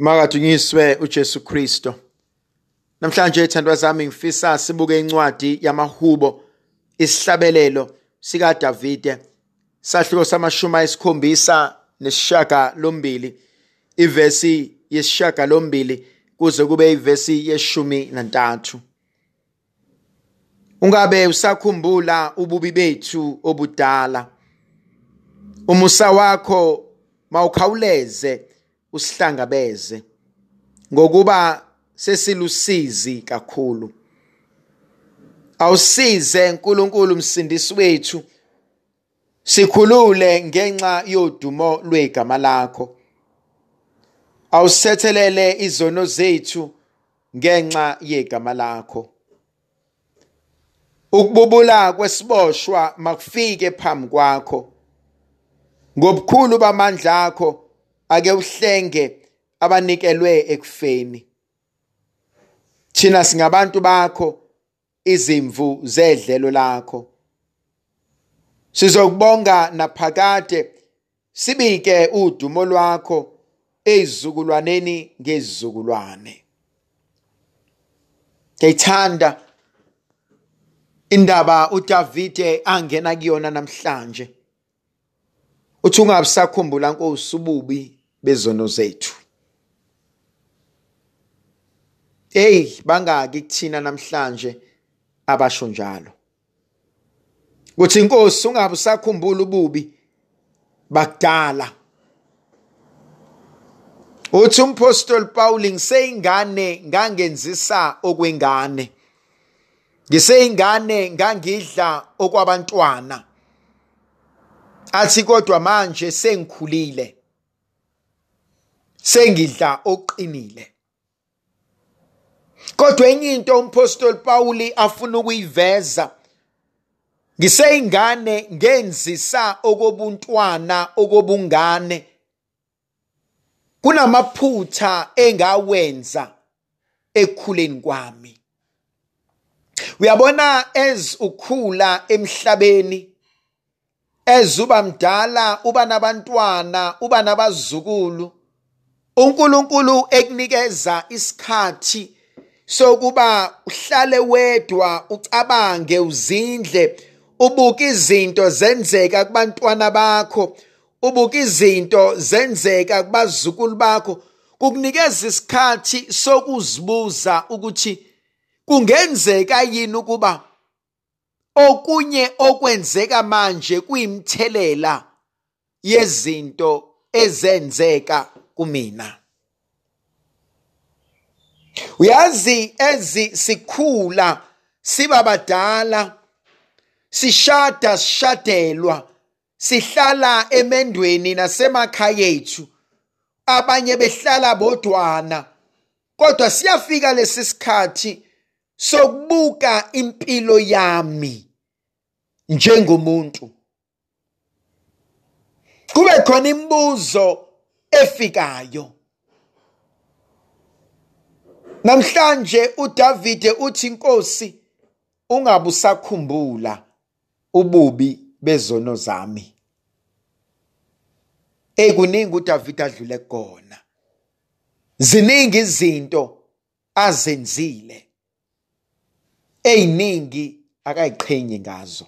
Makadunyiswe uJesu Kristo. Namhlanje thandwa zami ngifisa sibuke incwadi yamahubo isihlabelelo sika Davide sahluko samashumi ayisikhombisa nesishaka lombili ivesi yesishaka lombili kuze kube ivesi yeshumi nantathu. Ungabe usakhumbula ububi bethu obudala umusa wakho mawukhawuleze usihlangabeze ngokuba sesilusizi kakhulu. Awusize nkulunkulu msindisi wethu sikhulule ngenxa yodumo lwegama lakho. Awusethelele izono zethu ngenxa yegama lakho. Ukububula kwesiboshwa makufike phambi kwakho. Ngobukhulu bamandla akho ake uhlenge abanikelwe ekufeni. Thina singabantu bakho izimvu zedlelo lakho. Sizokubonga naphakade sibike udumo lwakho ezizukulwaneni ngezizukulwane. Ngiyithanda indaba uDavide angena kuyona namhlanje. Uthi ungabisakhumbula nkosi ububi. Bezono zethu. Hey bangaki kuthina namhlanje abasho njalo. Kuthi inkosi ungabe usakhumbula ububi bakudala? Uthi umpostoli Paul ngiseyingane ngangenzisa okwengane. Ngiseyingane ngangidla okwabantwana. Athi kodwa manje sengikhulile. Sengidla oqinile. Kodwa enye into umpostoli Pauli afuna ukuyiveza ngiseyingane ngenzisa okobuntwana okobungane. Kunamaphutha engawenza ekukhuleni kwami. Uyabona ez ukhula emhlabeni ezuba mdala uba nabantwana uba nabazukulu uNkulunkulu ekunikeza isikhathi sokuba uhlale wedwa ucabange uzindle ubuke izinto zenzeka kubantwana bakho ubuke izinto zenzeka kubazukulu bakho. Kukunikeza isikhathi sokuzibuza ukuthi kungenzeka yini ukuba okunye okwenzeka manje kuyimthelela yezinto ezenzeka. Kumina. Uyazi ezi sikhula siba badala sishada sishadelwa sihlala emendweni nasemakhaya ethu. Abanye behlala bodwana kodwa siyafika lesi sikhathi sokubuka impilo yami njengomuntu. Kube khona imibuzo efikayo. Namhlanje uDavide uthi inkosi ungabe usakhumbula ububi bezono zami. Ekuningi uDavide adlule kona. Ziningi izinto azenzile. Eziningi akayiqhenye ngazo.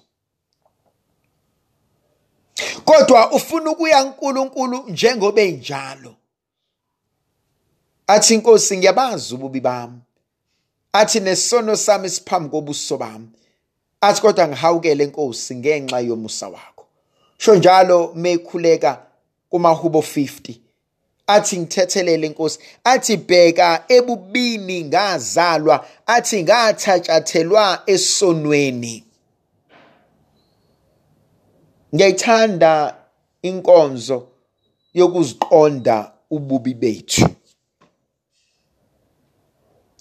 Kodwa ufuna ukuya kuNkulunkulu njengoba enjalo. Athi inkosi ngiyabazi ububi bami. Athi nesono sami siphambi kobuso bami. Athi kodwa ngihawukele inkosi ngenxa yomusa wakho. Sho njalo mekhuleka kumahubo 50 athi ngithethelele inkosi athi bheka ebubini ngazalwa. Athi ngathatshathelwa esonweni. Ngiyayithanda inkonzo yokuziqonda ububi bethu.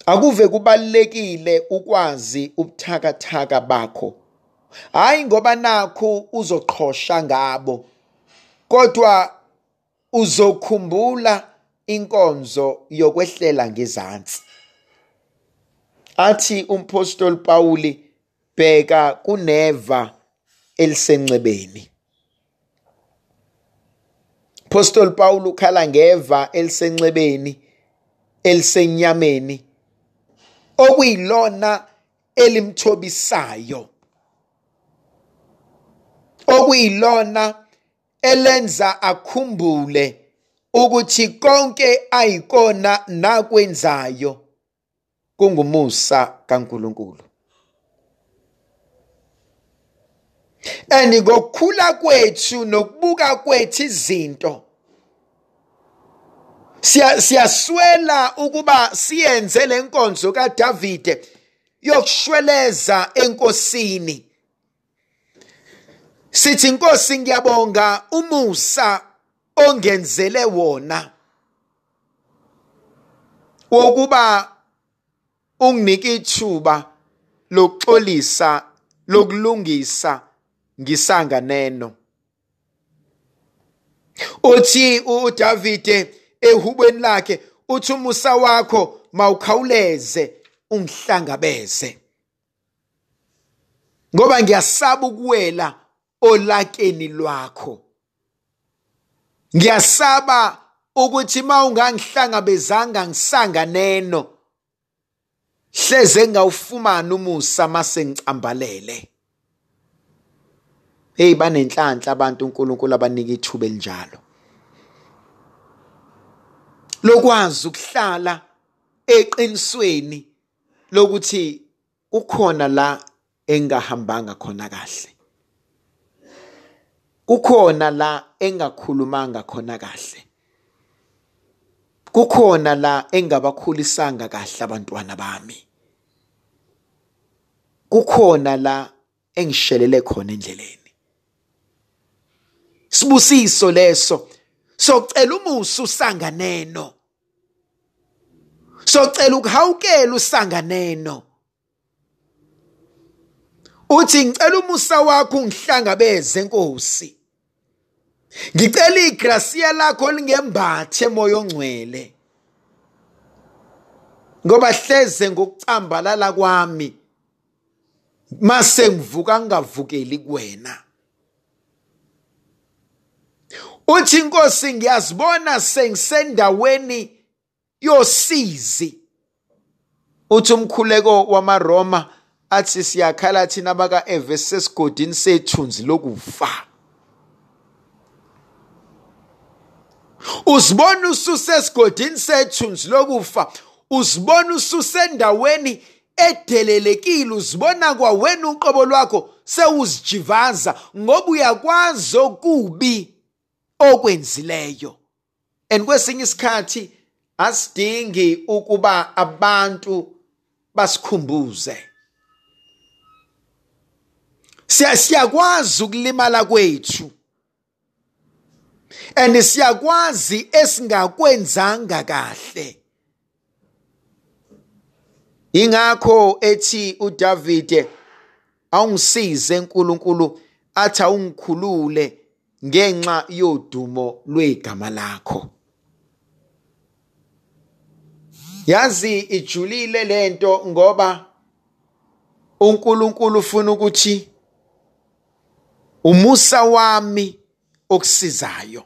Akuve kubalekile ukwazi ubuthakathaka bakho. Hayi ngoba nakho uzoqhosha ngabo kodwa uzokhumbula inkonzo yokwehlela ngezansi. Athi umpostoli Pauli bheka kuneva elisencebeni Apostle Paul ukhala ngeva elisencebeni elisenyameni okuyilona elimthobisayo okuyilona elenza akhumbule ukuthi konke ayikona nakwenzayo kungumusa kaNkuluNkulu. And ngokukhula kwethu nokubuka kwethu izinto siyaswela ukuba siyenze lenkonzo kaDavide yokushweleza enkosini. Sithi inkosi ngiyabonga umusa ongenzele wona wokuba unginike ithuba lokuxolisa lokulungisa ngisanga neno uthi uDavide ehubweni lakhe uthi umusa wakho mawukhawuleze ungihlangabeze. Ngoba ngiyasaba ukuwela olakeni lwakho. Ngiyasaba ukuthi mawungangihlangabezanga ngisanga neno hleze ngawufumana umusa mase ngicambalele. Hey banenhlanhla abantu uNkulunkulu abanika ithuba elinjalo. Lokwazi ukuhlala eqinisweni lokuthi kukhona la engahambanga khona kahle. Kukhona la engakhulumanga khona kahle. Kukhona la engabakhulisanga kahle abantwana bami. Kukhona la engishelele khona endleleni. Sibusiso leso. Socela umusa usanganeno. Socela ukuhawukela usanganeno. Uthi ngicela umusa wakho ungihlangabeze Nkosi. Ngicela igracia lakho lingembathe moya ongcwele. Ngoba hleze ngokucambalala kwami. Mase ngivuka ngavukeli kuwena. Uthi inkosi ngiyazibona sengisendaweni yosizi. Uthi umkhuleko wamaRoma athi siyakhala thina abaka Efesus esigodini sethunzi lokufa. Uzibona ususesigodini sethunzi lokufa? Uzibona ususendaweni edelelekile? Uzibona kwawena uqobo lwakho sewuzijivaza? Ngoba uyakwazi okubi. Okwenzileyo. And kwesinye isikhathi asidingi ukuba abantu basikhumbuze. Siyakwazi ukulimala kwethu. And siyakwazi esingakwenzanga kahle. Ingakho ethi uDavide awungisize uNkulunkulu athi awungikhulule. Ngenxa yodumo lwegama lakho. Yazi ijulile lento ngoba uNkulunkulu ufuna ukuthi umusa wami okusizayo.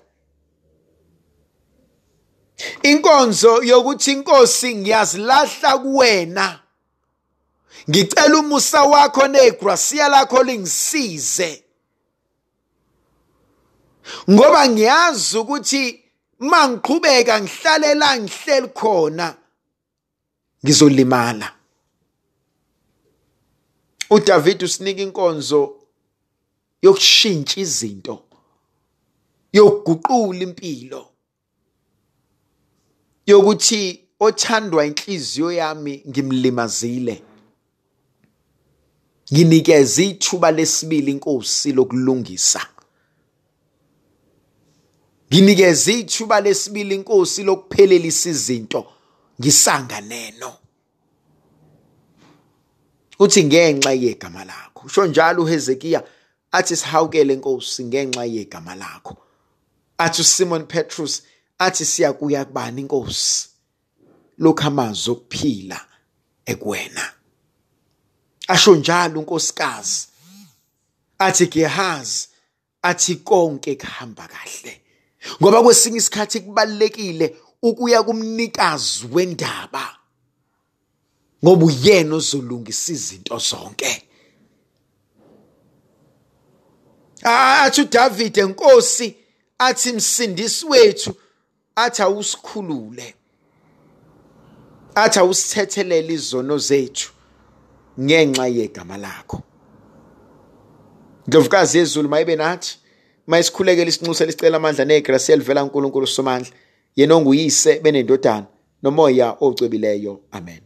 Inkonzo yokuthi inkosi ngiyazilahla kuwena ngicela umusa wakho negracia lakho lingisize. Ngoba ngiyazi ukuthi mangiqhubeka ngihlalela ngihleli khona ngizolimala. uDavid usinika inkonzo yokushintsha izinto yokuguqula impilo yokuthi othandwa inhliziyo yami ngimlimazile. Nginikeza ithuba lesibili inkosi lokulungisa. Nginikeze ithuba lesibili inkosi lokuphelelisa izinto. Ngisanga neno. Uthi ngenxa yegama lakho. Usho njalo uHezekiya athi sihawukele inkosi ngenxa yegama lakho. Athi uSimon Petrus athi siyakuya kubani inkosi lokho amazwi okuphila ekuwena. Asho njalo unkosikazi athi Gehazi athi konke kuhamba kahle. Ngoba kwesinye isikhathi kubalekile ukuya kumnikazi wendaba. Ngoba uyena ozolungisa izinto zonke. Athi uDavid enkosi athi msindisi wethu athi awusikhulule. Athi awusithethelele izono zethu ngenxa yegama lakho. Ndlovukazi yezulu mayibe nathi mayisikhulekele isinxusa lisicela amandla negrasi elivela kuNkulunkulu somandla yena onguyise benendodana nomoya ocwebileyo amen.